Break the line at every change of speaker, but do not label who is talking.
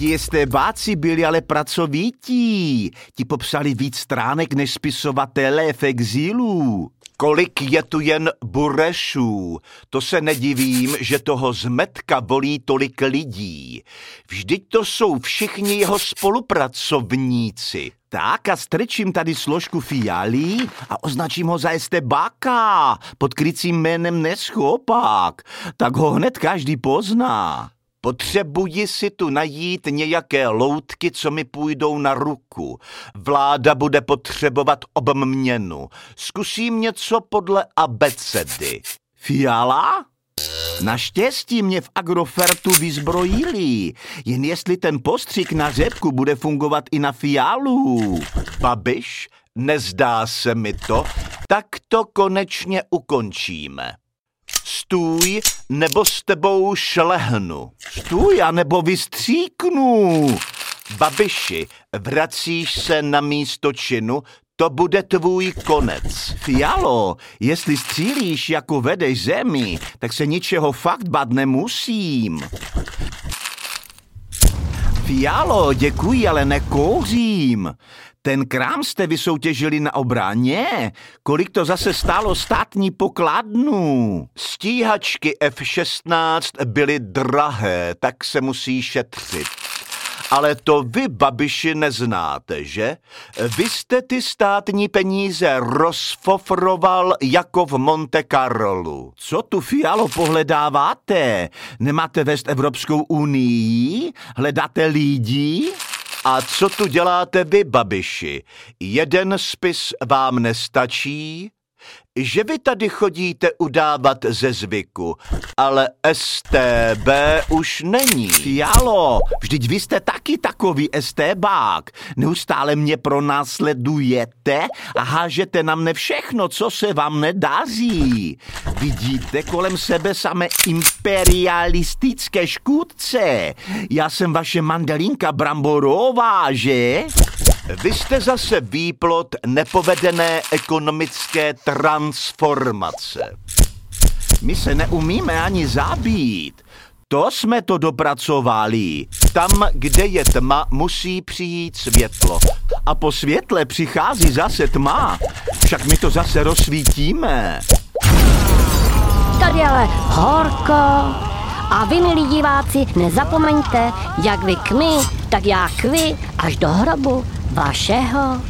Ti estébáci byli ale pracovití. Ti popsali víc stránek než spisovatelé v exílu. Kolik je tu jen burešů, to se nedivím, že toho zmetka volí tolik lidí. Vždyť to jsou všichni jeho spolupracovníci. Tak a strčím tady složku fialí a označím ho za estebáka pod krycím jménem Neschopák. Tak ho hned každý pozná. Potřebuji si tu najít nějaké loutky, co mi půjdou na ruku. Vláda bude potřebovat obměnu. Zkusím něco podle abecedy. Fiala? Naštěstí mě v Agrofertu vyzbrojili, jen jestli ten postřik na řepku bude fungovat i na fialu. Babiš, nezdá se mi to, tak to konečně ukončíme. Stůj, nebo s tebou šlehnu. Stůj, anebo vystříknu. Babiši, vracíš se na místo činu, to bude tvůj konec. Fialo, jestli střílíš jako vedeš zemi, tak se ničeho fakt bát nemusím. Fialo, děkuji, ale nekouřím. Ten krám jste vysoutěžili na obráně? Kolik to zase stálo státní pokladnu? Stíhačky F-16 byly drahé, tak se musí šetřit. Ale to vy, babiši, neznáte, že? Vy jste ty státní peníze rozfofroval jako v Monte Carlo. Co tu, Fialo, pohledáváte? Nemáte vést Evropskou unii? Hledáte lidi? A co tu děláte vy, babiši? Jeden spis vám nestačí? Že vy tady chodíte udávat ze zvyku, ale STB už není. Jalo, vždyť vy jste taky takový STBák. Neustále mě pronásledujete a hážete na mne všechno, co se vám nedaří. Vidíte kolem sebe samé imperialistické škůdce. Já jsem vaše mandelinka bramborová, že? Vy jste zase výplot nepovedené ekonomické transformace. My se neumíme ani zabít. To jsme to dopracovali. Tam, kde je tma, musí přijít světlo. A po světle přichází zase tma. Však my to zase rozsvítíme.
Tady ale horko. A vy, milí diváci, nezapomeňte, jak vy k my, tak já k vy, až do hrobu vašeho